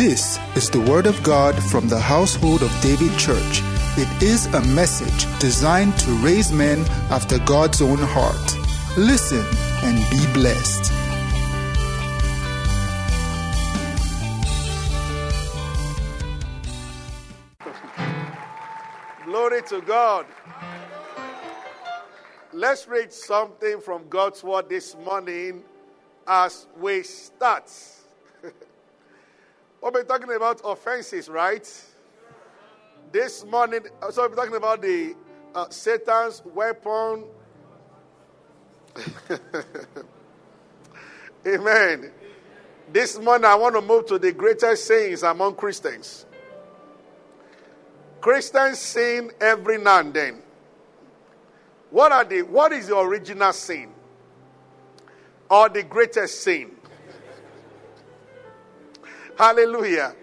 This is the Word of God from the household of David Church. It is a message designed to raise men after God's own heart. Listen and be blessed. Glory to God. Let's read something from God's Word this morning as we start. We'll be talking about offenses, right? This morning, so we'll be talking about the uh, Satan's weapon. Amen. This morning, I want to move to the greatest sins among Christians. Christians sin every now and then. What are the what is the original sin? Or the greatest sin? Hallelujah.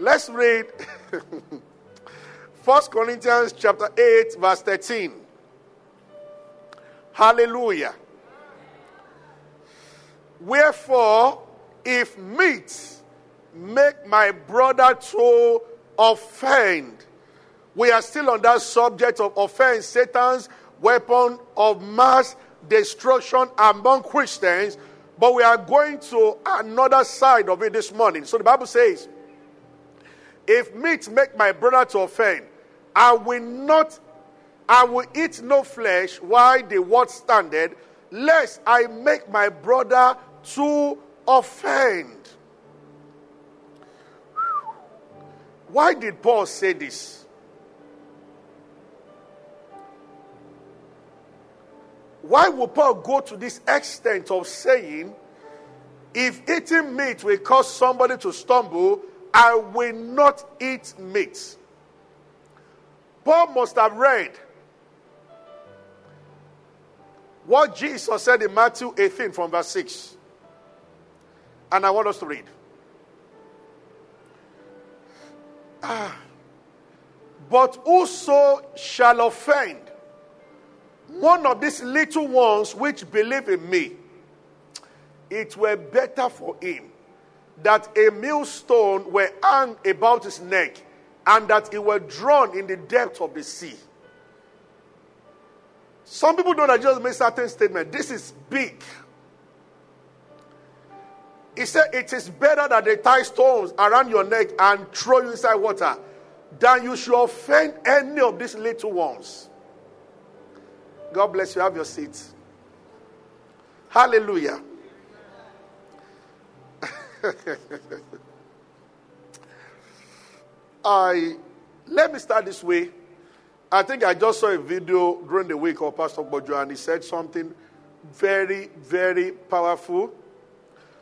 Let's read 1 Corinthians chapter 8 verse 13. Hallelujah. Wherefore if meat make my brother to offend we are still on that subject of offense, Satan's weapon of mass destruction among Christians, but we are going to another side of it this morning. So the Bible says, If meat make my brother to offend, I will not, I will eat no flesh while the word standeth, lest I make my brother to offend. Why did Paul say this? Why would Paul go to this extent of saying, if eating meat will cause somebody to stumble, I will not eat meat? Paul must have read what Jesus said in Matthew 18 from verse 6. And I want us to read. Ah. But whoso shall offend one of these little ones which believe in me, it were better for him that a millstone were hung about his neck and that he were drawn in the depth of the sea. Some people don't just make certain statement. This is big. He said, It is better that they tie stones around your neck and throw you inside water than you should offend any of these little ones. God bless you. Have your seat. Hallelujah. I let me start this way. I think I just saw a video during the week of Pastor Poju, and he said something very, very powerful,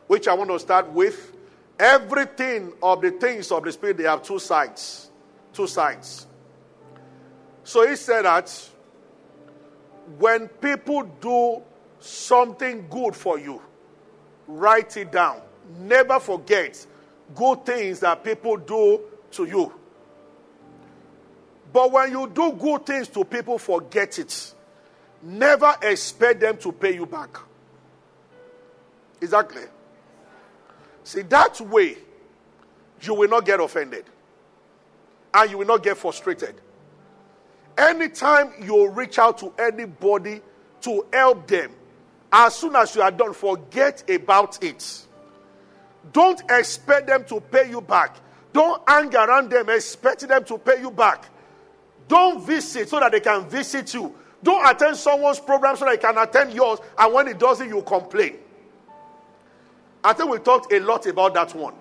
which I want to start with. Everything of the things of the Spirit, they have two sides. Two sides. So he said that when people do something good for you, write it down. Never forget good things that people do to you. But when you do good things to people, forget it. Never expect them to pay you back. Exactly. See, that way, you will not get offended. And you will not get frustrated. Anytime you reach out to anybody to help them, as soon as you are done, forget about it. Don't expect them to pay you back. Don't hang around them expecting them to pay you back. Don't visit so that they can visit you. Don't attend someone's program so that they can attend yours, and when it doesn't, you complain. I think we talked a lot about that one.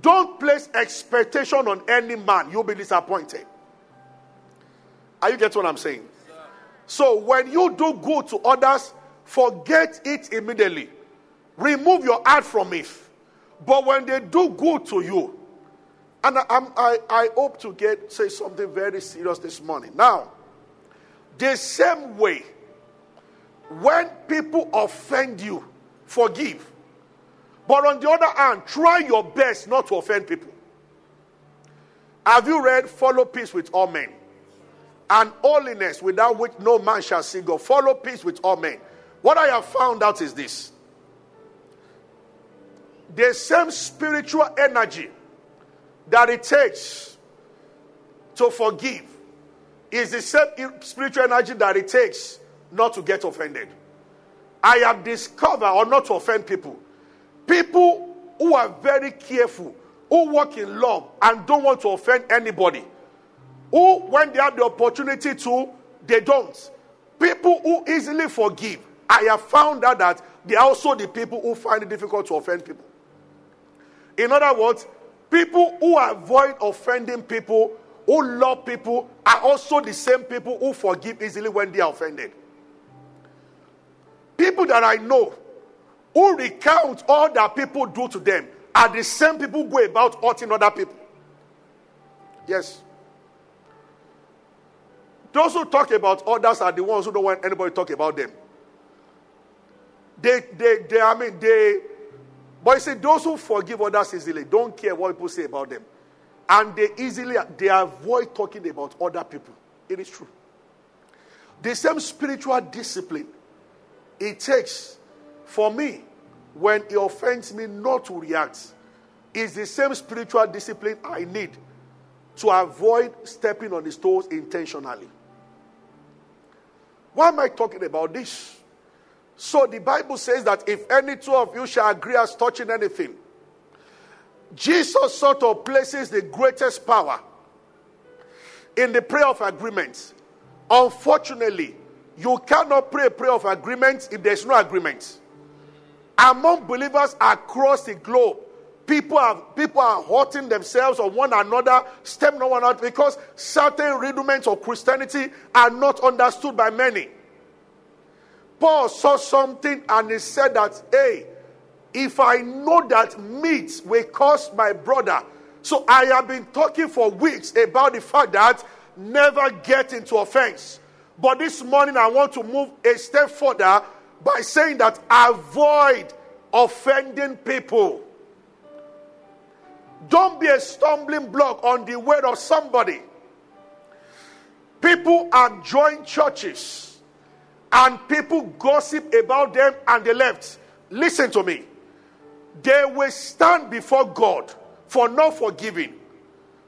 Don't place expectation on any man, you'll be disappointed. Are you getting what I'm saying? So when you do good to others, forget it immediately. Remove your heart from it. But when they do good to you, and I, I, I hope to get say something very serious this morning. Now, the same way, when people offend you, forgive. But on the other hand, try your best not to offend people. Have you read Follow Peace with All Men? And holiness without which no man shall see God. Follow peace with all men. What I have found out is this the same spiritual energy that it takes to forgive is the same spiritual energy that it takes not to get offended. I have discovered, or not to offend people, people who are very careful, who walk in love and don't want to offend anybody, who, when they have the opportunity to, they don't. People who easily forgive, I have found out that they are also the people who find it difficult to offend people. In other words, people who avoid offending people, who love people, are also the same people who forgive easily when they are offended. People that I know who recount all that people do to them are the same people who go about hurting other people. Yes. Those who talk about others are the ones who don't want anybody to talk about them. They, they, they, I mean, they, but you see, those who forgive others easily don't care what people say about them. And they easily, they avoid talking about other people. It is true. The same spiritual discipline it takes for me when he offends me not to react is the same spiritual discipline I need to avoid stepping on his toes intentionally. Why am I talking about this? So the Bible says that if any two of you shall agree as touching anything, Jesus sort of places the greatest power in the prayer of agreement. Unfortunately, you cannot pray a prayer of agreement if there's no agreement. Among believers across the globe, people are people are hurting themselves on one another, stepping on one another because certain rudiments of Christianity are not understood by many. Paul saw something and he said that, hey, if I know that meat will cost my brother, so I have been talking for weeks about the fact that never get into offense. But this morning, I want to move a step further by saying that avoid offending people. Don't be a stumbling block on the way of somebody. People are joined churches and people gossip about them and they left. Listen to me. They will stand before God for not forgiving,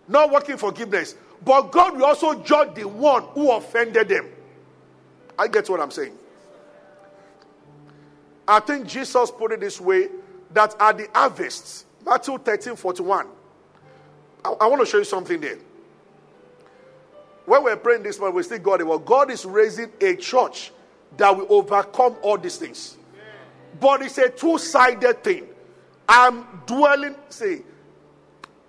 not working forgiveness. But God will also judge the one who offended them. I get what I'm saying. I think Jesus put it this way that at the harvest, Matthew 13 41, I, I want to show you something there. When we're praying this morning, we still God. Well, God is raising a church that will overcome all these things. But it's a two sided thing. I'm dwelling, see,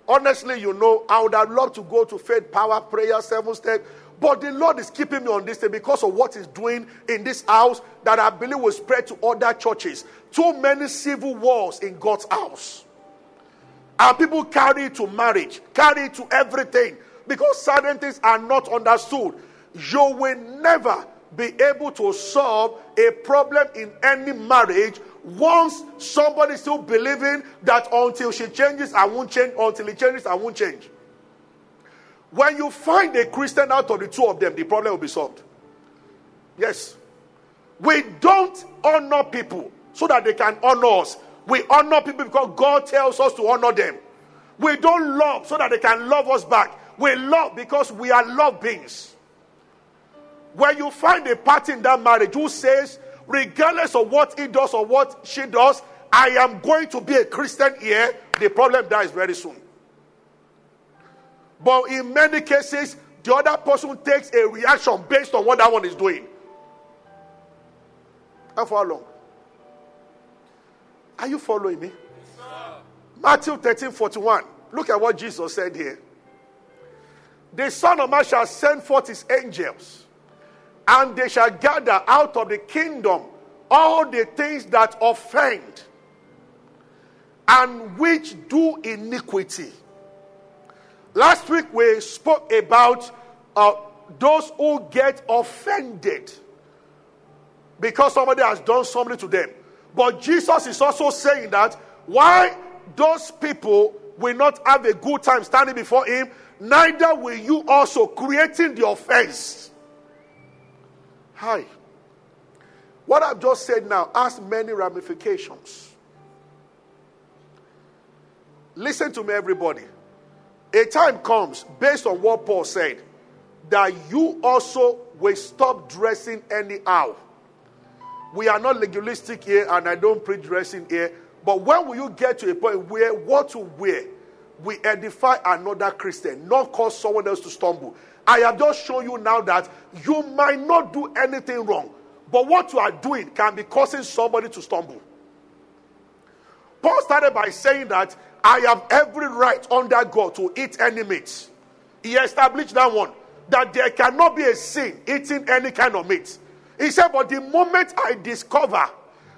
honestly, you know, I would have loved to go to faith, power, prayer, seven step, but the Lord is keeping me on this day because of what He's doing in this house that I believe will spread to other churches. Too many civil wars in God's house. And people carry it to marriage, carry it to everything because certain things are not understood. You will never be able to solve a problem in any marriage once somebody still believing that until she changes, I won't change, until he changes, I won't change. When you find a Christian out of the two of them, the problem will be solved. Yes. We don't honor people so that they can honor us. We honor people because God tells us to honor them. We don't love so that they can love us back. We love because we are love beings. When you find a party in that marriage who says, regardless of what he does or what she does, I am going to be a Christian here, the problem dies very soon. But in many cases, the other person takes a reaction based on what that one is doing. And for how long? Are you following me? Yes, Matthew 13 41. Look at what Jesus said here. The Son of Man shall send forth his angels, and they shall gather out of the kingdom all the things that offend and which do iniquity Last week we spoke about uh, those who get offended because somebody has done something to them. But Jesus is also saying that why those people will not have a good time standing before Him, neither will you also, creating the offense. Hi. What I've just said now has many ramifications. Listen to me, everybody. A time comes, based on what Paul said, that you also will stop dressing anyhow. We are not legalistic here, and I don't preach dressing here. But when will you get to a point where what to wear we edify another Christian, not cause someone else to stumble? I have just shown you now that you might not do anything wrong, but what you are doing can be causing somebody to stumble. Paul started by saying that I have every right under God to eat any meat. He established that one that there cannot be a sin eating any kind of meat. He said, but the moment I discover,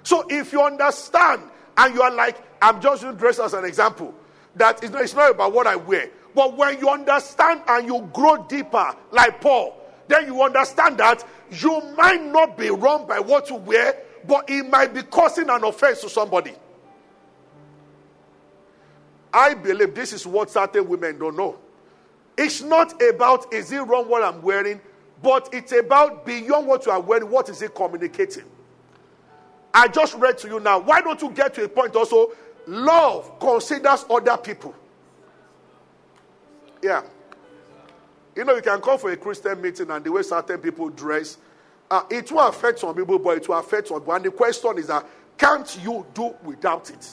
so if you understand and you are like, I'm just using dress as an example, that it's not, it's not about what I wear. But when you understand and you grow deeper, like Paul, then you understand that you might not be wrong by what you wear, but it might be causing an offense to somebody. I believe this is what certain women don't know. It's not about is it wrong what I'm wearing, but it's about beyond what you are wearing, what is it communicating? I just read to you now. Why don't you get to a point also? Love considers other people. Yeah. You know, you can come for a Christian meeting and the way certain people dress, uh, it will affect some people, but it will affect some people. And the question is that can't you do without it?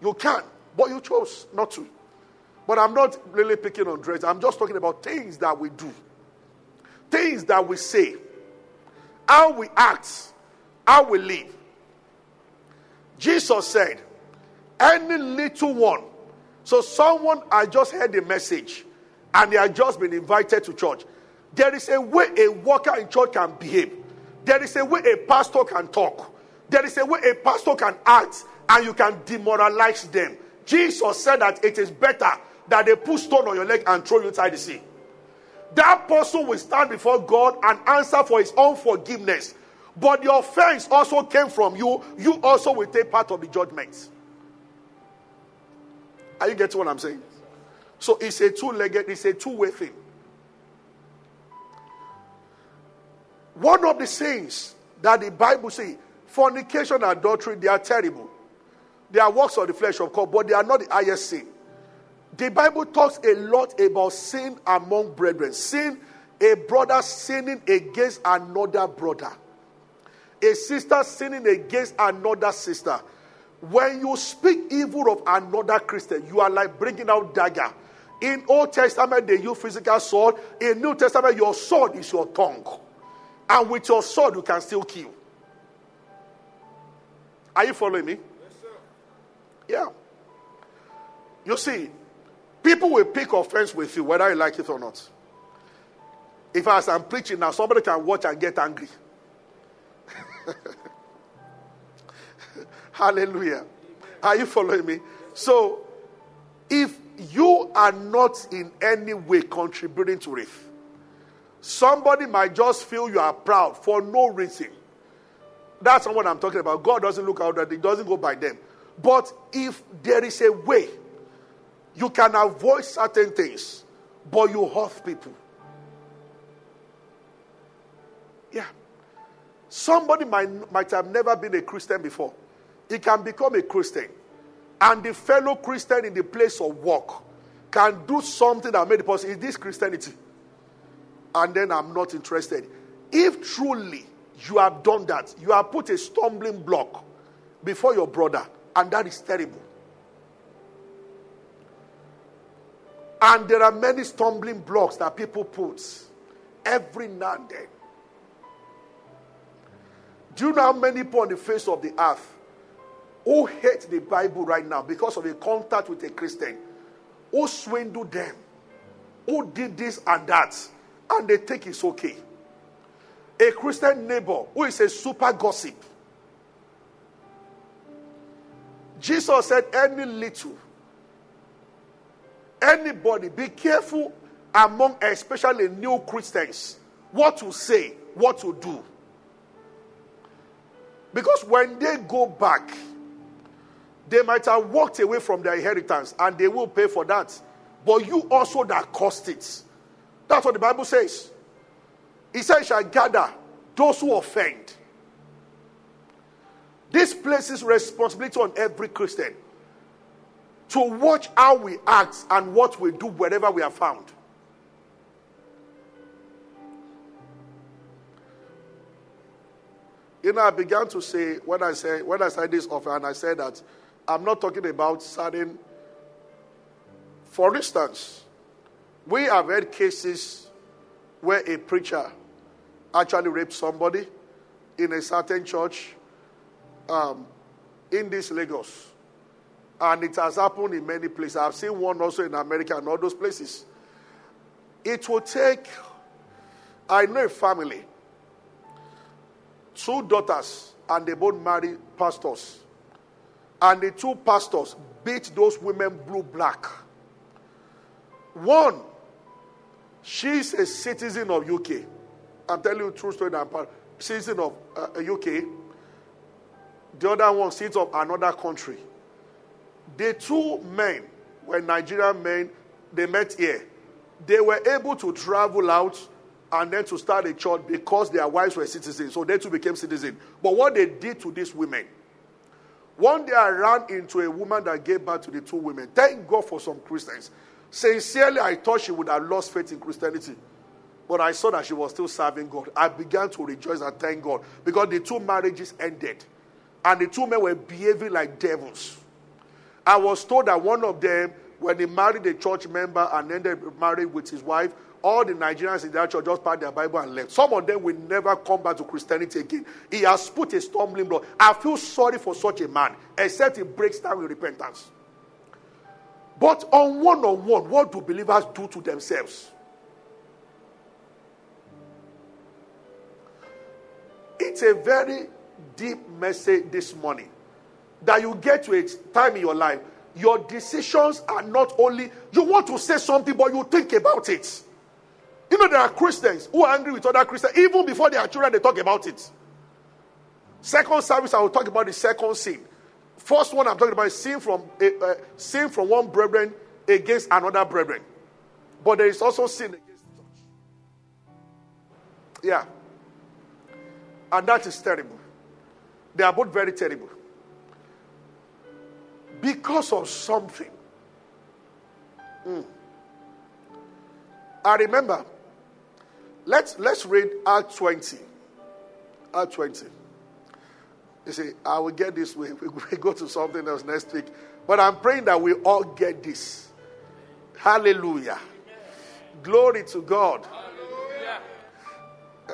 You can, but you chose not to. But I'm not really picking on dress. I'm just talking about things that we do, things that we say, how we act, how we live. Jesus said, any little one. So someone I just heard a message and they had just been invited to church. There is a way a worker in church can behave. There is a way a pastor can talk. There is a way a pastor can act and you can demoralize them. Jesus said that it is better that they put stone on your leg and throw you inside the sea. That person will stand before God and answer for his own forgiveness. But the offense also came from you. You also will take part of the judgment. Are you getting what I'm saying? So it's a two-legged, it's a two-way thing. One of the things that the Bible says, fornication and adultery, they are terrible. They are works of the flesh, of course, but they are not the highest sin. The Bible talks a lot about sin among brethren. Sin, a brother sinning against another brother. A sister sinning against another sister. When you speak evil of another Christian, you are like bringing out dagger. In Old Testament, they use physical sword. In New Testament, your sword is your tongue. And with your sword, you can still kill. Are you following me? Yes, sir. yeah. You see, People will pick offense with you, whether you like it or not. If as I'm preaching now, somebody can watch and get angry. Hallelujah. Are you following me? So, if you are not in any way contributing to it, somebody might just feel you are proud for no reason. That's not what I'm talking about. God doesn't look out that, He doesn't go by them. But if there is a way you can avoid certain things, but you hurt people. Yeah. Somebody might, might have never been a Christian before. He can become a Christian. And the fellow Christian in the place of work can do something that made the person, is this Christianity? And then I'm not interested. If truly you have done that, you have put a stumbling block before your brother, and that is terrible. And there are many stumbling blocks that people put every now and then. Do you know how many people on the face of the earth who hate the Bible right now because of a contact with a Christian, who swindled them, who did this and that, and they think it's okay? A Christian neighbor who is a super gossip. Jesus said, Any little Anybody, be careful among especially new Christians what to say, what to do. Because when they go back, they might have walked away from their inheritance and they will pay for that. But you also that cost it. That's what the Bible says. He says, shall gather those who offend. This places responsibility on every Christian. To watch how we act and what we do wherever we are found. You know, I began to say when I say when I said this offer, and I said that I'm not talking about certain. For instance, we have had cases where a preacher actually raped somebody in a certain church um, in this Lagos. And it has happened in many places. I've seen one also in America and all those places. It will take, I know a family, two daughters, and they both marry pastors. And the two pastors beat those women blue black. One, she's a citizen of UK. I'm telling you true story. I'm citizen of uh, UK. The other one sits of another country. The two men were Nigerian men. They met here. They were able to travel out and then to start a church because their wives were citizens. So they too became citizens. But what they did to these women, one day I ran into a woman that gave birth to the two women. Thank God for some Christians. Sincerely, I thought she would have lost faith in Christianity. But I saw that she was still serving God. I began to rejoice and thank God because the two marriages ended. And the two men were behaving like devils. I was told that one of them, when he married a church member and ended married with his wife, all the Nigerians in that church just packed their Bible and left. Some of them will never come back to Christianity again. He has put a stumbling block. I feel sorry for such a man, except he breaks down with repentance. But on one on one, what do believers do to themselves? It's a very deep message this morning that you get to a time in your life. Your decisions are not only, you want to say something, but you think about it. You know, there are Christians who are angry with other Christians. Even before they are children, they talk about it. Second service, I will talk about the second sin. First one I'm talking about is sin from, uh, sin from one brethren against another brethren. But there is also sin against the church. Yeah. And that is terrible. They are both very terrible. Because of something. Mm. I remember. Let's let's read Act 20. Act 20. You see, I will get this way. We go to something else next week. But I'm praying that we all get this. Hallelujah. Glory to God.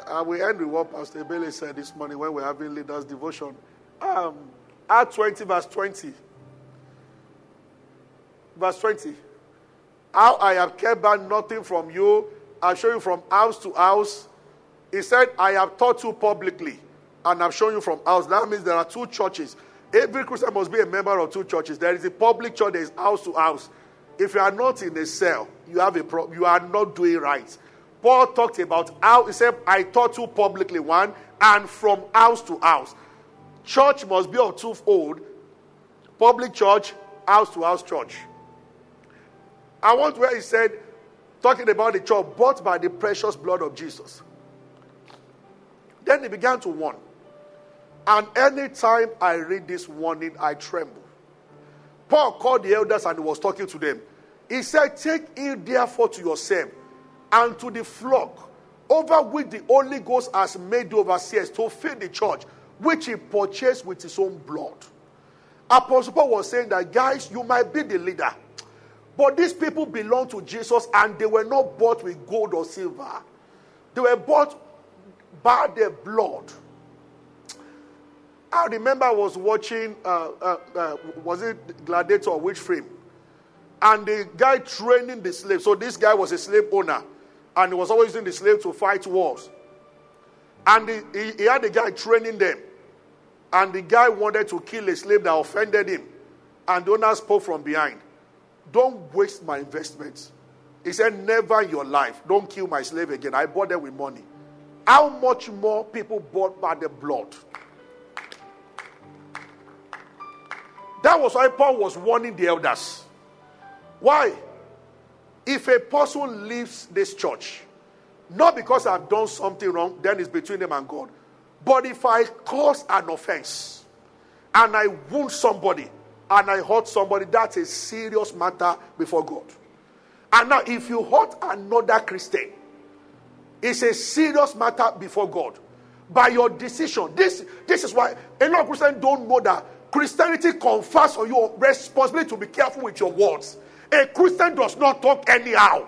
I will end with what Pastor Bailey said this morning when we're having leaders' devotion. Um, Act 20, verse 20. Verse 20. How I have kept back nothing from you, I'll show you from house to house. He said, I have taught you publicly, and I've shown you from house. That means there are two churches. Every Christian must be a member of two churches. There is a public church, there is house to house. If you are not in a cell, you have a problem. You are not doing right. Paul talked about how he said, I taught you publicly, one, and from house to house. Church must be of twofold public church, house to house church. I want where he said, talking about the church bought by the precious blood of Jesus. Then he began to warn. And anytime I read this warning, I tremble. Paul called the elders and he was talking to them. He said, Take heed therefore to yourself and to the flock, over which the Holy Ghost has made the overseers to feed the church, which he purchased with his own blood. Apostle Paul was saying that, guys, you might be the leader, but these people belong to Jesus and they were not bought with gold or silver. They were bought by their blood. I remember I was watching, uh, uh, uh, was it Gladiator or which film? And the guy training the slave. So this guy was a slave owner and he was always using the slave to fight wars. And he, he, he had the guy training them. And the guy wanted to kill a slave that offended him. And the owner spoke from behind. Don't waste my investments. He said, Never in your life. Don't kill my slave again. I bought them with money. How much more people bought by the blood? That was why Paul was warning the elders. Why? If a person leaves this church, not because I've done something wrong, then it's between them and God. But if I cause an offense and I wound somebody, and I hurt somebody, that's a serious matter before God. And now, if you hurt another Christian, it's a serious matter before God. By your decision. This, this is why a lot of Christians don't know that Christianity confers on you responsibility to be careful with your words. A Christian does not talk anyhow.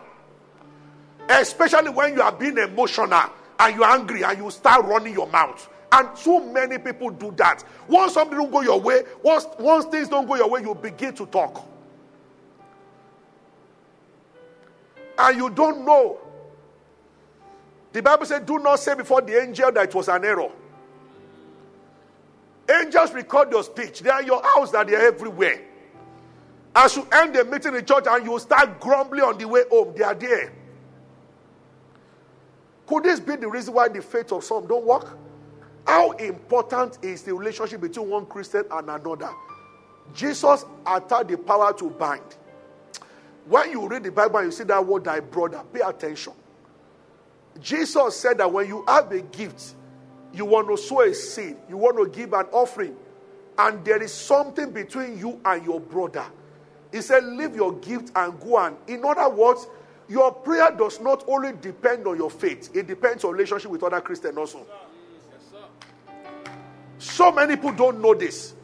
Especially when you are being emotional and you're angry and you start running your mouth. And so many people do that. Once something don't go your way, once, once things don't go your way, you begin to talk. And you don't know. The Bible said, Do not say before the angel that it was an error. Angels record your speech. They are in your house that they are everywhere. As you end the meeting in church and you start grumbling on the way home, they are there. Could this be the reason why the faith of some don't work? How important is the relationship between one Christian and another? Jesus had the power to bind. When you read the Bible and you see that word, thy brother, pay attention. Jesus said that when you have a gift, you want to sow a seed, you want to give an offering, and there is something between you and your brother. He said, Leave your gift and go on. In other words, your prayer does not only depend on your faith, it depends on relationship with other Christians also. So many people don't know this.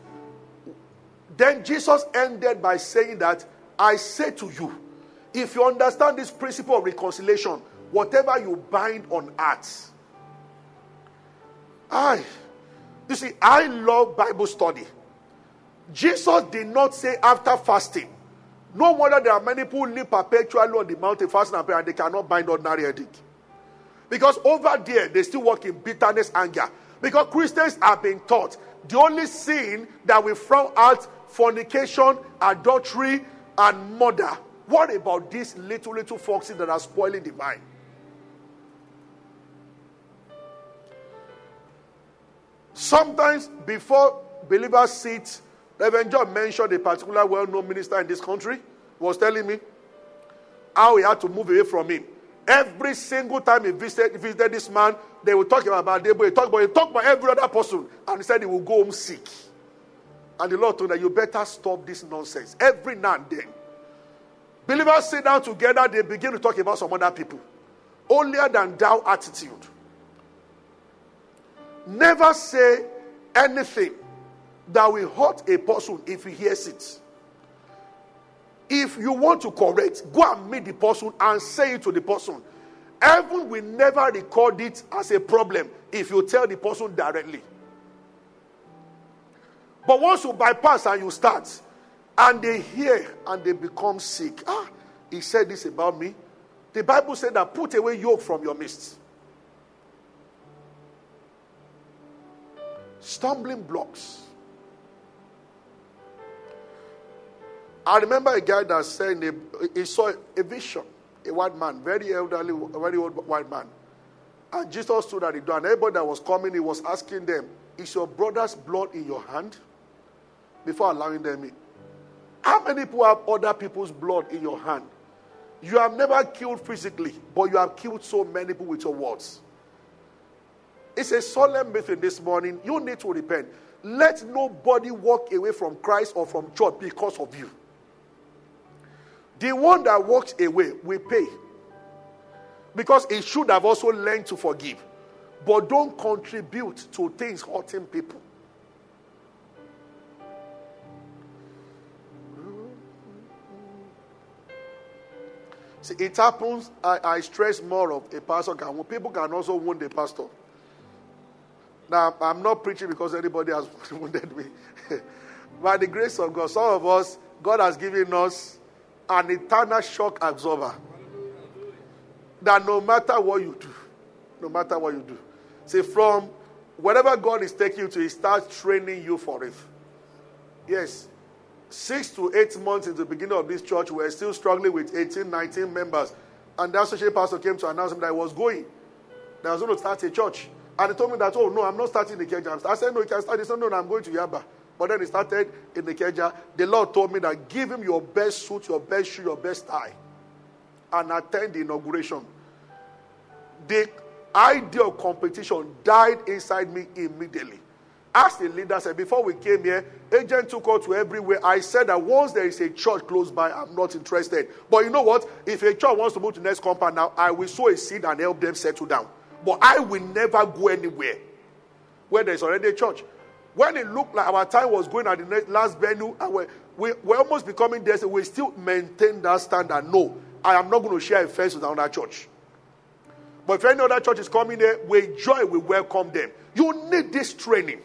Then Jesus ended by saying that I say to you, if you understand this principle of reconciliation, whatever you bind on earth. I, you see, I love Bible study. Jesus did not say after fasting. No wonder there are many people live perpetually on the mountain fasting and prayer and they cannot bind ordinary headache. Because over there, they still work in bitterness, anger. Because Christians have been taught the only sin that we frown out fornication, adultery, and murder. What about these little, little foxes that are spoiling the vine? Sometimes before believers sit, Reverend John mentioned a particular well known minister in this country was telling me how he had to move away from him. Every single time he visited, visited this man, they would talk about Debo. He talked about, he talked about every other person, and he said he will go home sick. And the Lord told him you better stop this nonsense every now and then. Believers sit down together, they begin to talk about some other people. Holier than thou attitude. Never say anything that will hurt a person if he hears it. If you want to correct, go and meet the person and say it to the person. Heaven will never record it as a problem if you tell the person directly. But once you bypass and you start, and they hear and they become sick. Ah, he said this about me. The Bible said that put away yoke from your midst. Stumbling blocks. I remember a guy that said he saw a vision, a white man, very elderly, very old white man. And Jesus stood at the door, and everybody that was coming, he was asking them, Is your brother's blood in your hand? Before allowing them in. How many people have other people's blood in your hand? You have never killed physically, but you have killed so many people with your words. It's a solemn meeting this morning. You need to repent. Let nobody walk away from Christ or from church because of you. The one that walks away will pay. Because he should have also learned to forgive. But don't contribute to things hurting people. See, it happens, I, I stress more of a pastor can People can also wound a pastor. Now, I'm not preaching because anybody has wounded me. By the grace of God, some of us, God has given us an eternal shock absorber. That no matter what you do, no matter what you do, see, from whatever God is taking you to, He starts training you for it. Yes, six to eight months into the beginning of this church, we are still struggling with 18, 19 members. And the associate pastor came to announce that I was going. That I was going to start a church. And he told me that, oh, no, I'm not starting the Ikeja. I said, no, you can start. He said, no, no, I'm going to Yaba. But then he started in the Ikeja. The Lord told me that give him your best suit, your best shoe, your best tie, and attend the inauguration. The idea of competition died inside me immediately. Ask the leader, said, before we came here, agent took us to everywhere. I said that once there is a church close by, I'm not interested. But you know what? If a church wants to move to next compound now, I will sow a seed and help them settle down. But I will never go anywhere where there's already a church. When it looked like our time was going at the last venue, and we're, we, we're almost becoming there, we still maintain that standard. No, I am not going to share a fence with another church. But if any other church is coming there, with joy we welcome them. You need this training.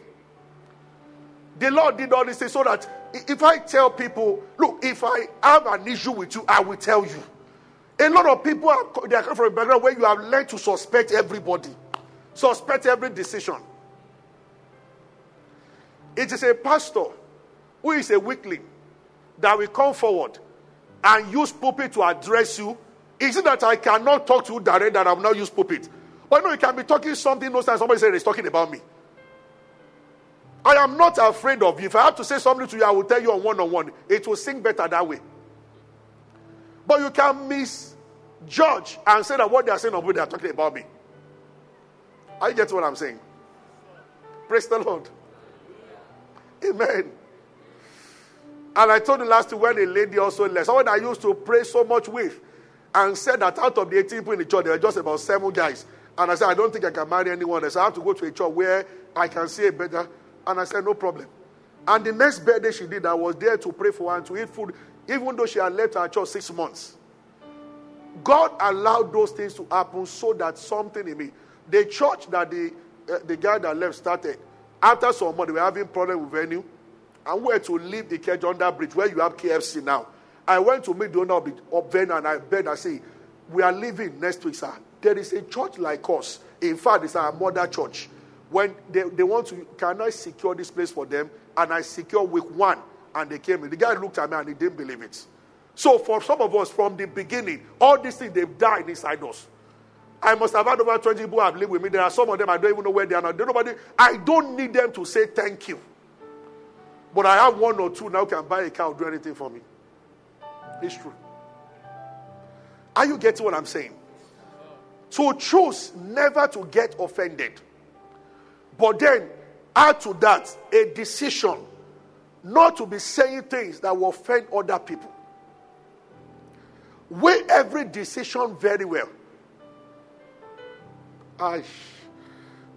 The Lord did all this so that if I tell people, look, if I have an issue with you, I will tell you. A lot of people are they are coming from a background where you have learned to suspect everybody, suspect every decision. It is a pastor who is a weakling that will come forward and use pulpit to address you. Is it that I cannot talk to you direct that I will not use pulpit? But no, you can be talking something, no sense. Somebody says he's talking about me. I am not afraid of you. If I have to say something to you, I will tell you on one on one. It will sing better that way. But you can misjudge and say that what they are saying me, they are talking about me. Are you getting what I'm saying? Praise the Lord. Amen. And I told you last week when a lady also left, someone I used to pray so much with, and said that out of the 18 people in the church, there were just about seven guys. And I said, I don't think I can marry anyone So I have to go to a church where I can see a better. And I said, no problem. And the next birthday she did, I was there to pray for her and to eat food, even though she had left her church six months. God allowed those things to happen so that something in me, the church that the, uh, the guy that left started, after some months, they were having problem with venue, and we had to leave the church under bridge where you have KFC now. I went to meet the owner of the of venue and I begged, I say, we are leaving next week, sir. There is a church like us. In fact, it's our mother church. When they, they want to, can I secure this place for them? And I secure week one. And they came in. The guy looked at me and he didn't believe it. So for some of us from the beginning, all these things they've died inside us. I must have had over 20 people who have lived with me. There are some of them I don't even know where they are now. Nobody, I don't need them to say thank you. But I have one or two now can buy a car or do anything for me. It's true. Are you getting what I'm saying? So choose never to get offended. But then add to that a decision not to be saying things that will offend other people. Weigh every decision very well. I,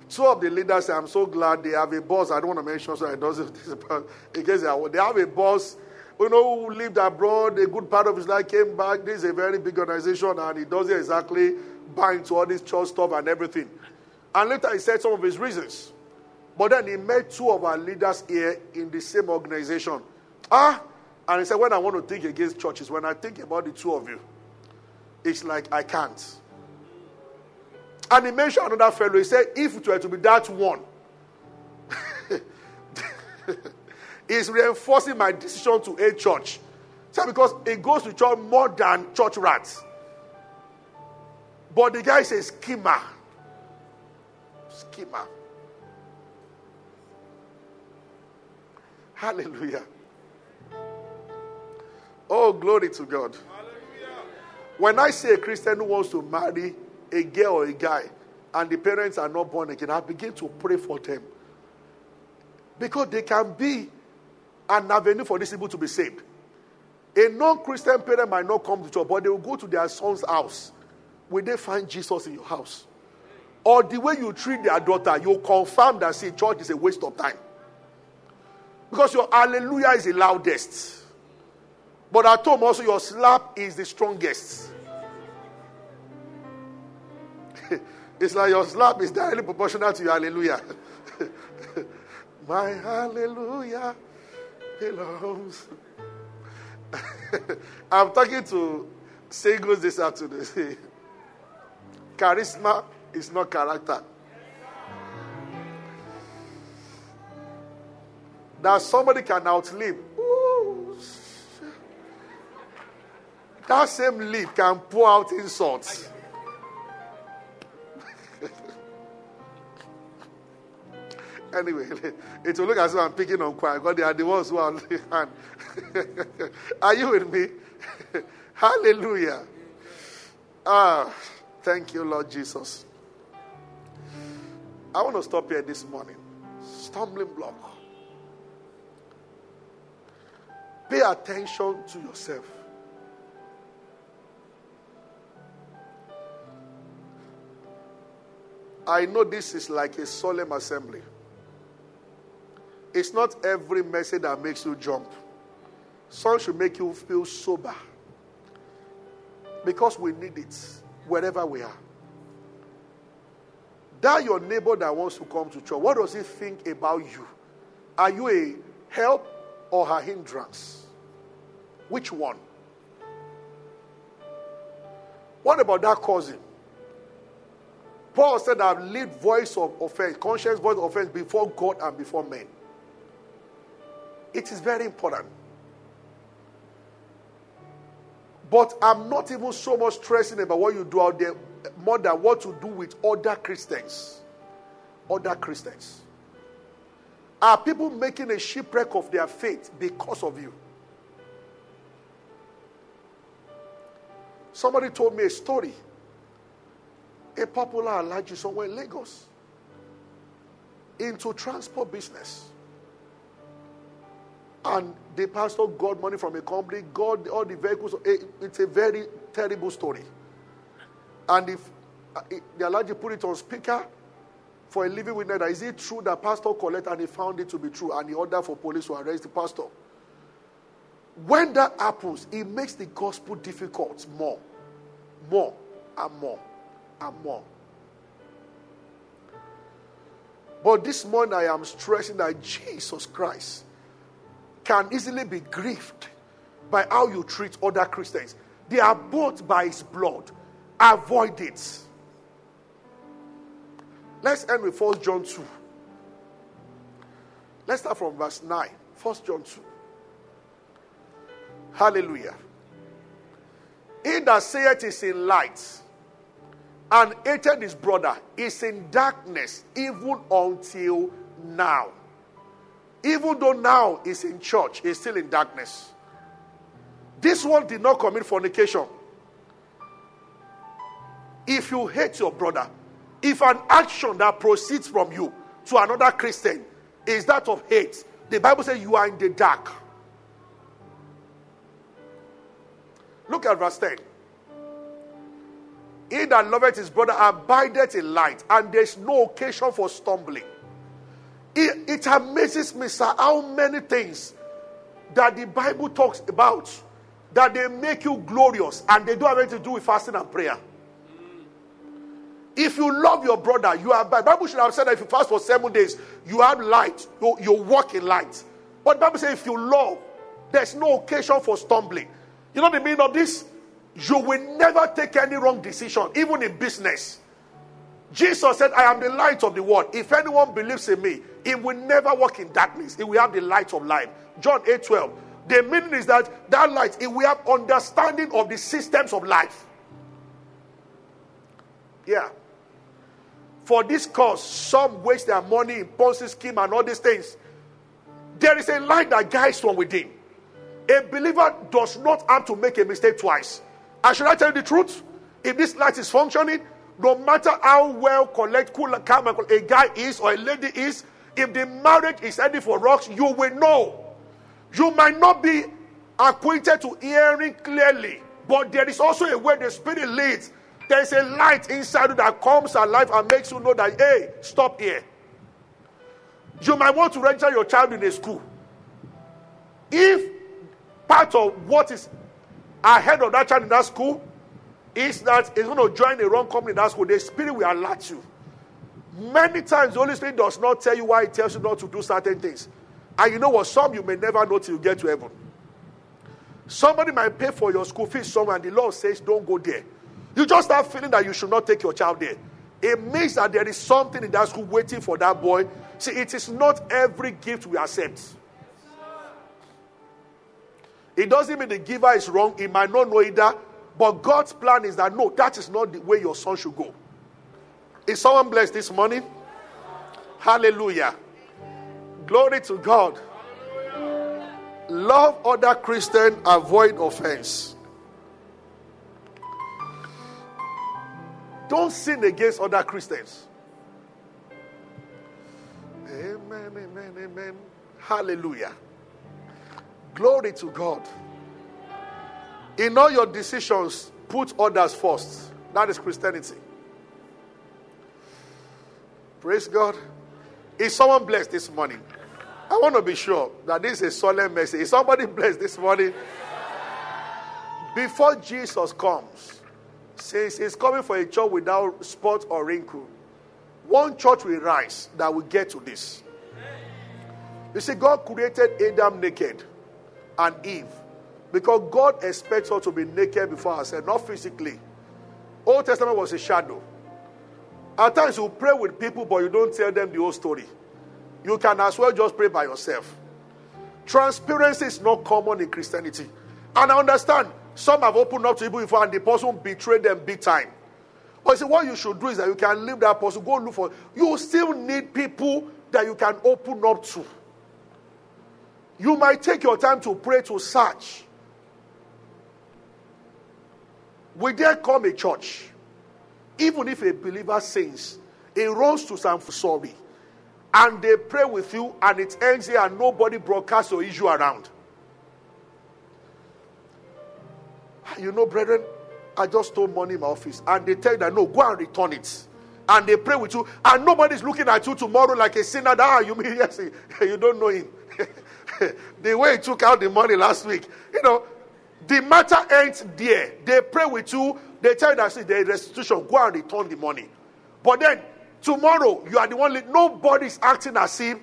two of the leaders I'm so glad they have a boss. I don't want to mention so I doesn't in case they have a boss you know, who lived abroad, a good part of his life came back. This is a very big organization, and he doesn't exactly buy into all this church stuff and everything. And later he said some of his reasons. But then he met two of our leaders here in the same organization. Ah, and he said, When I want to think against churches, when I think about the two of you, it's like I can't. And he mentioned another fellow. He said, If it were to be that one, is reinforcing my decision to a church. So because it goes to church more than church rats. But the guy is a schemer. Schemer. Hallelujah. Oh, glory to God. Hallelujah. When I see a Christian who wants to marry a girl or a guy and the parents are not born again, I begin to pray for them. Because they can be an avenue for these people to be saved. A non Christian parent might not come to church, but they will go to their son's house. Will they find Jesus in your house? Or the way you treat their daughter, you confirm that see, church is a waste of time. Because your hallelujah is the loudest. But at home also your slap is the strongest. It's like your slap is directly proportional to your hallelujah. My hallelujah belongs. I'm talking to singles this afternoon. Charisma is not character. That somebody can outlive. That same lip can pour out insults. Anyway, it will look as if I'm picking on choir because they are the ones who are on the hand. are you with me? Hallelujah. Ah, thank you, Lord Jesus. I want to stop here this morning. stumbling block. Pay attention to yourself. I know this is like a solemn assembly. It's not every message that makes you jump. Some should make you feel sober. Because we need it wherever we are. That your neighbor that wants to come to church, what does he think about you? Are you a help or a hindrance? Which one? What about that cousin? Paul said, I've lived voice of offense, conscious voice of offense before God and before men. It is very important. But I'm not even so much stressing about what you do out there more than what to do with other Christians. Other Christians. Are people making a shipwreck of their faith because of you? Somebody told me a story. A popular Alhaji somewhere in Lagos into transport business. And the pastor got money from a company, got all the vehicles. It's a very terrible story. And if uh, the Alhaji put it on speaker for a living witness, is it true that pastor collect and he found it to be true and he ordered for police to arrest the pastor? When that happens, it makes the gospel difficult more, more, and more, and more. But this morning I am stressing that Jesus Christ can easily be grieved by how you treat other Christians. They are bought by his blood. Avoid it. Let's end with 1 John 2. Let's start from verse 9. 1 John 2. Hallelujah. He that saith is in light and hated his brother is in darkness even until now. Even though now he's in church, he's still in darkness. This one did not commit fornication. If you hate your brother, if an action that proceeds from you to another Christian is that of hate, the Bible says you are in the dark. Look at verse 10. He that loveth his brother abideth in light, and there's no occasion for stumbling. It, it amazes me, sir, how many things that the Bible talks about that they make you glorious and they don't have anything to do with fasting and prayer. If you love your brother, you are. The Bible should have said that if you fast for seven days, you have light. You, you walk in light. But Bible says if you love, there's no occasion for stumbling. You know the meaning of this? You will never take any wrong decision, even in business. Jesus said, I am the light of the world. If anyone believes in me, he will never walk in darkness. He will have the light of life. John 8 12. The meaning is that that light, he will have understanding of the systems of life. Yeah. For this cause, some waste their money in Ponzi scheme and all these things. There is a light that guides from within. A believer does not have to make a mistake twice. And should I tell you the truth? If this light is functioning, no matter how well collect, cool, calm, a guy is or a lady is, if the marriage is heading for rocks, you will know. You might not be acquainted to hearing clearly, but there is also a way the Spirit leads there's a light inside you that comes alive and makes you know that, hey, stop here. You might want to register your child in a school. If part of what is ahead of that child in that school is that he's going to join a wrong company in that school, the Spirit will alert you. Many times, the Holy Spirit does not tell you why He tells you not to do certain things. And you know what? Some you may never know till you get to heaven. Somebody might pay for your school fees somewhere, and the Lord says, Don't go there. You just start feeling that you should not take your child there. It means that there is something in that school waiting for that boy. See, it is not every gift we accept. It doesn't mean the giver is wrong. He might not know either. But God's plan is that no, that is not the way your son should go. Is someone blessed this morning? Hallelujah. Glory to God. Love other Christian, avoid offense. Don't sin against other Christians. Amen, amen, amen. Hallelujah. Glory to God. In all your decisions, put others first. That is Christianity. Praise God. Is someone blessed this morning? I want to be sure that this is a solemn message. Is somebody blessed this morning? Before Jesus comes, since he's coming for a church without spot or wrinkle. One church will rise that will get to this. You see, God created Adam naked and Eve because God expects us to be naked before ourselves, not physically. Old Testament was a shadow. At times you pray with people, but you don't tell them the whole story. You can as well just pray by yourself. Transparency is not common in Christianity. And I understand some have opened up to people before and the person betrayed them big time. But see, what you should do is that you can leave that person, go look for. You still need people that you can open up to. You might take your time to pray to search. Will there come a church? Even if a believer sins, he runs to some sorry, and they pray with you, and it ends here, and nobody broadcasts your issue around. You know, brethren, I just stole money in my office, and they tell you that no, go and return it. And they pray with you, and nobody's looking at you tomorrow like a sinner. That ah, you mean yes, you don't know him. the way he took out the money last week, you know, the matter ends there. They pray with you, they tell you that see the restitution, go and return the money. But then tomorrow you are the one nobody's acting as if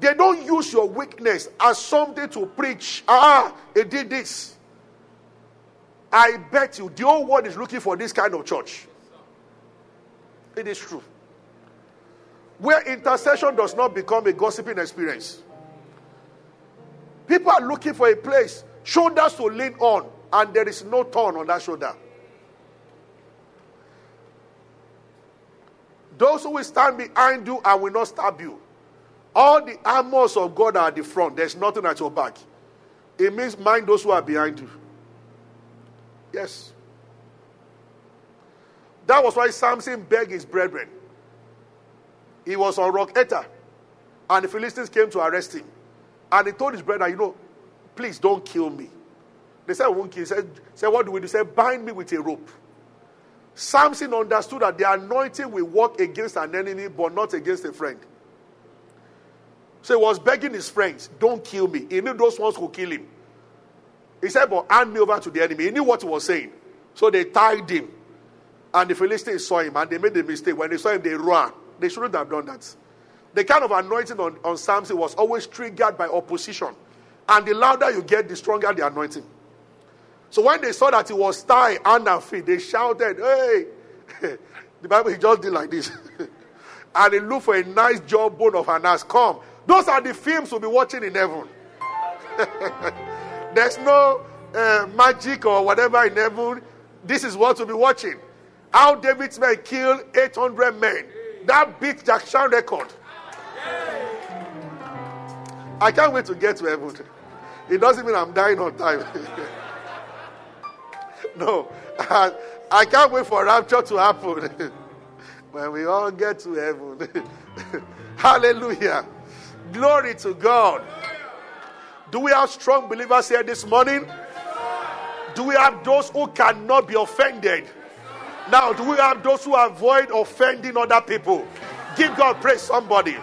they don't use your weakness as something to preach. Ah, he did this. I bet you the whole world is looking for this kind of church. It is true. Where intercession does not become a gossiping experience. People are looking for a place, shoulders to lean on, and there is no turn on that shoulder. Those who will stand behind you and will not stab you. All the armors of God are at the front. There's nothing at your back. It means mind those who are behind you. Yes. That was why Samson begged his brethren. He was on Rock Etam, and the Philistines came to arrest him. And he told his brother, You know, please don't kill me. They said, won't kill. He said, said, What do we do? He said, Bind me with a rope. Samson understood that the anointing will work against an enemy, but not against a friend. So he was begging his friends, Don't kill me. He knew those ones who kill him. He said, But hand me over to the enemy. He knew what he was saying. So they tied him. And the Philistines saw him and they made the mistake. When they saw him, they ran. They shouldn't have done that. The kind of anointing on, on Samson was always triggered by opposition. And the louder you get, the stronger the anointing. So when they saw that he was tied hand and feet, they shouted, Hey! the Bible, he just did like this. and he looked for a nice jawbone of an ass. Come. Those are the films we'll be watching in heaven. There's no uh, magic or whatever in heaven. This is what we'll be watching. How David's men killed 800 men. That beat Jack Chan record. I can't wait to get to heaven. It doesn't mean I'm dying on time. No, I, I, can't wait for rapture to happen. when we all get to heaven. Hallelujah. Glory to God. Do we have strong believers here this morning? Do we have those who cannot be offended? Now, do we have those who avoid offending other people? Give God praise, somebody.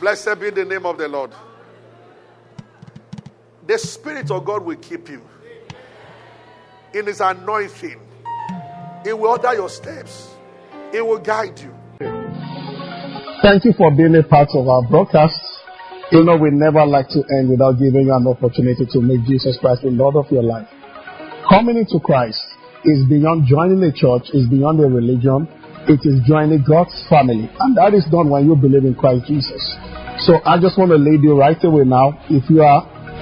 Blessed be the name of the Lord. The Spirit of God will keep you in His anointing. He will order your steps, He will guide you. Thank you for being a part of our broadcast. You know, we never like to end without giving you an opportunity to make Jesus Christ the Lord of your life. Coming into Christ is beyond joining a church, is beyond a religion. It is joining God's family. And that is done when you believe in Christ Jesus. So I just want to lead you right away now. If you are,